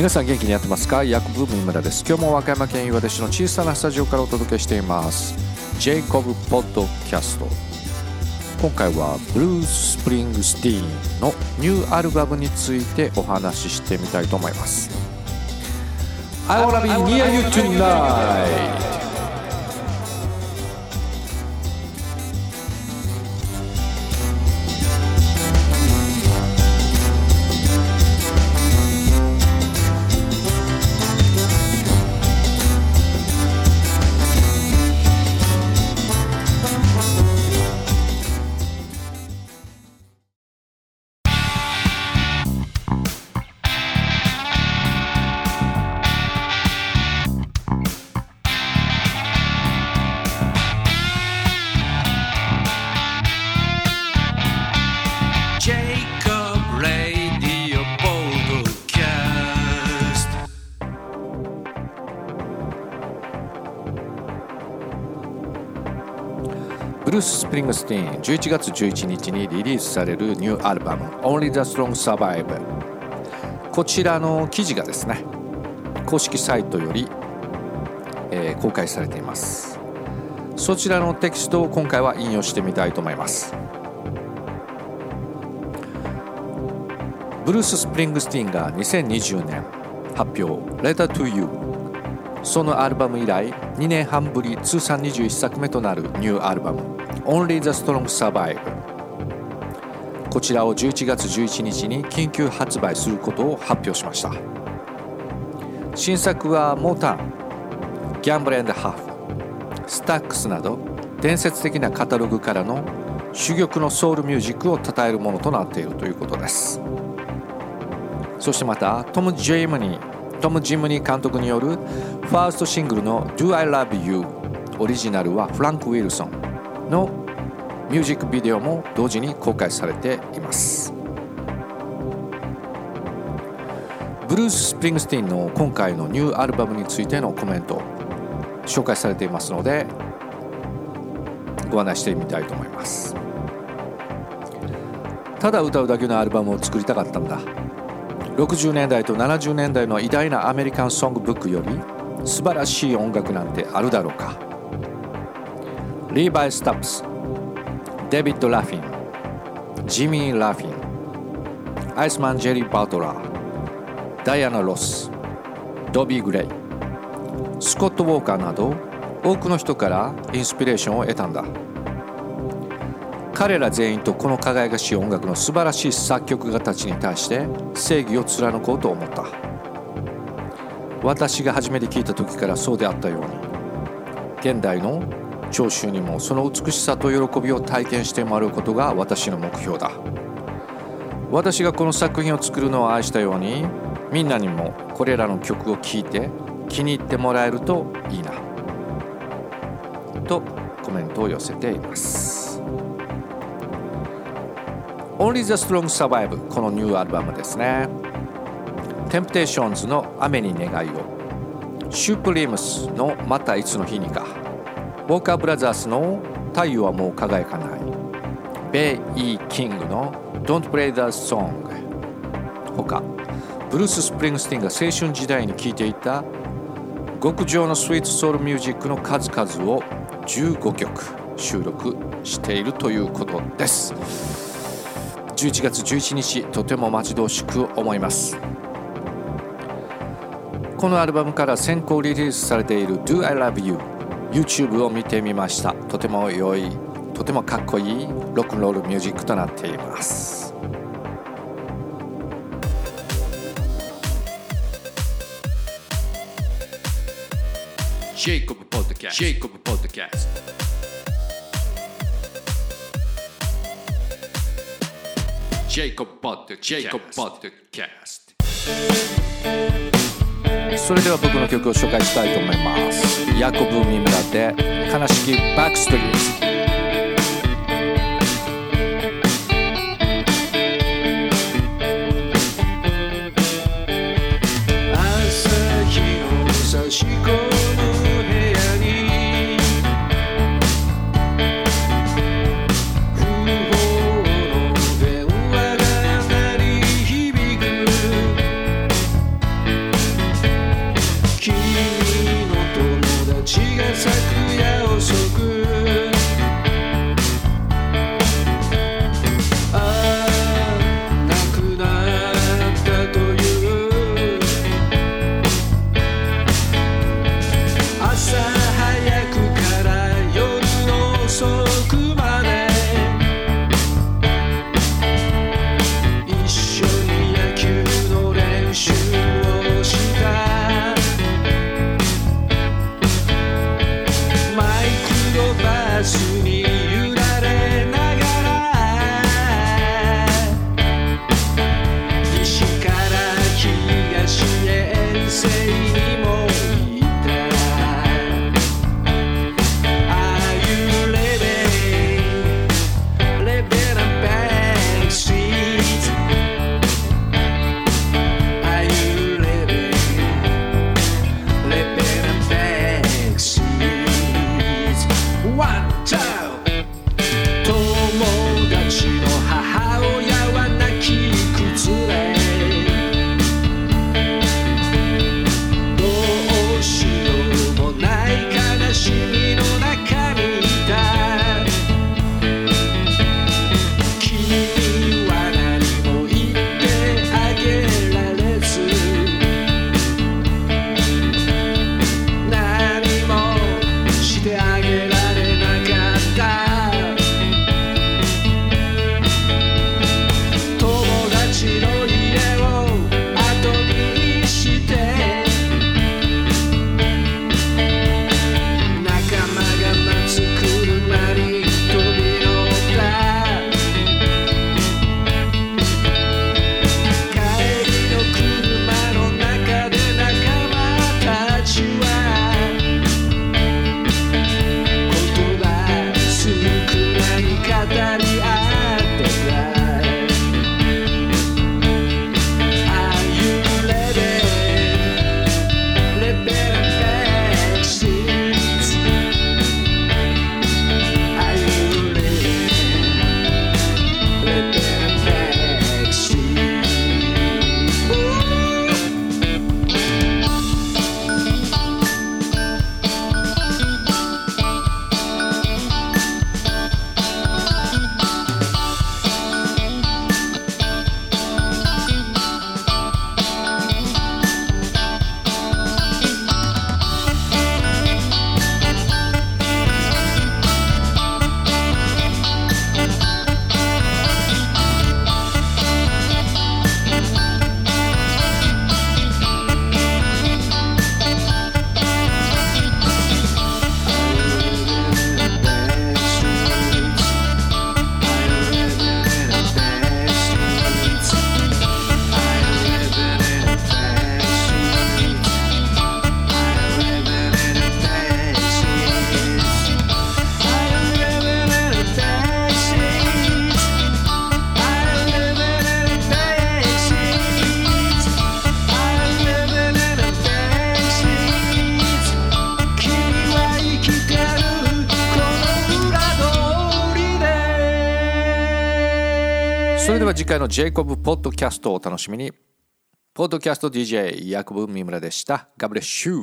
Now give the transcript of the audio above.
皆さん元気にやってますか？ヤコブ三村です。今日も和歌山県岩出市の小さなスタジオからお届けしています。ジェイコブポッドキャスト今回はブルース・スプリングスティーンのニューアルバムについてお話ししてみたいと思います。I wanna be near you tonight ス・スプリングスティーン11月11日にリリースされるニューアルバム「Only the Strong Survive」こちらの記事がですね公式サイトより、えー公開されています。そちらのテキストを今回は引用してみたいと思います。ブルース・スプリングスティーンが2020年発表「Letter to You」そのアルバム以来2年半ぶり通算21作目となるニューアルバム「Only the Strong Survive」こちらを11月11日に緊急発売することを発表しました。新作はモータンギャンブルハーフスタックスなど伝説的なカタログからの珠玉のソウルミュージックを称えるものとなっているということです。そしてまたトム・ジェイムニートム・ジムニー監督によるファーストシングルの「Do I Love You」オリジナルはフランク・ウィルソンのミュージックビデオも同時に公開されています。ブルース・スプリングスティンの今回のニューアルバムについてのコメント紹介されていますのでご案内してみたいと思います。ただ歌うだけのアルバムを作りたかったんだ。60年代と70年代の偉大なアメリカンソングブックより素晴らしい音楽なんてあるだろうか。リーバイ・スタッブスデビッド・ラフィンジミー・ラフィンアイスマン・ジェリー・バトラーダイアナ・ロスドビー・グレイスコット・ウォーカーなど多くの人からインスピレーションを得たんだ。彼ら全員とこの輝かしい音楽の素晴らしい作曲家たちに対して正義を貫こうと思った。私が初めて聞いた時からそうであったように現代の聴衆にもその美しさと喜びを体験してもらうことが私の目標だ。私がこの作品を作るのを愛したようにみんなにもこれらの曲を聴いて気に入ってもらえるといいな。とコメントを寄せています。Only the Strong Survive このニューアルバムですね。Temptations の雨に願いを。Supremes のまたいつの日にか。ォーカーブラザーズの太陽はもう輝かない。ベイ・イー・キングの Don't Play the Song 他ブルース・スプリングスティンが青春時代に聴いていた極上のスイーツソウルミュージックの数々を15曲収録しているということです。11月11日とても待ち遠しく思います。このアルバムから先行リリースされている Do I Love You YouTube を見てみました。とても良いとてもかっこいいロックンロールミュージックとなっています。ジェイコブポッドキャストジェイコブポッドキャストジェイコブポッドキャストそれでは僕の曲を紹介したいと思います。ヤコブ・ミムラで悲しきバックストリート。それでは次回のジェイコブポッドキャストをお楽しみに。ポッドキャスト DJ ブン三村でした。ガブレッシュ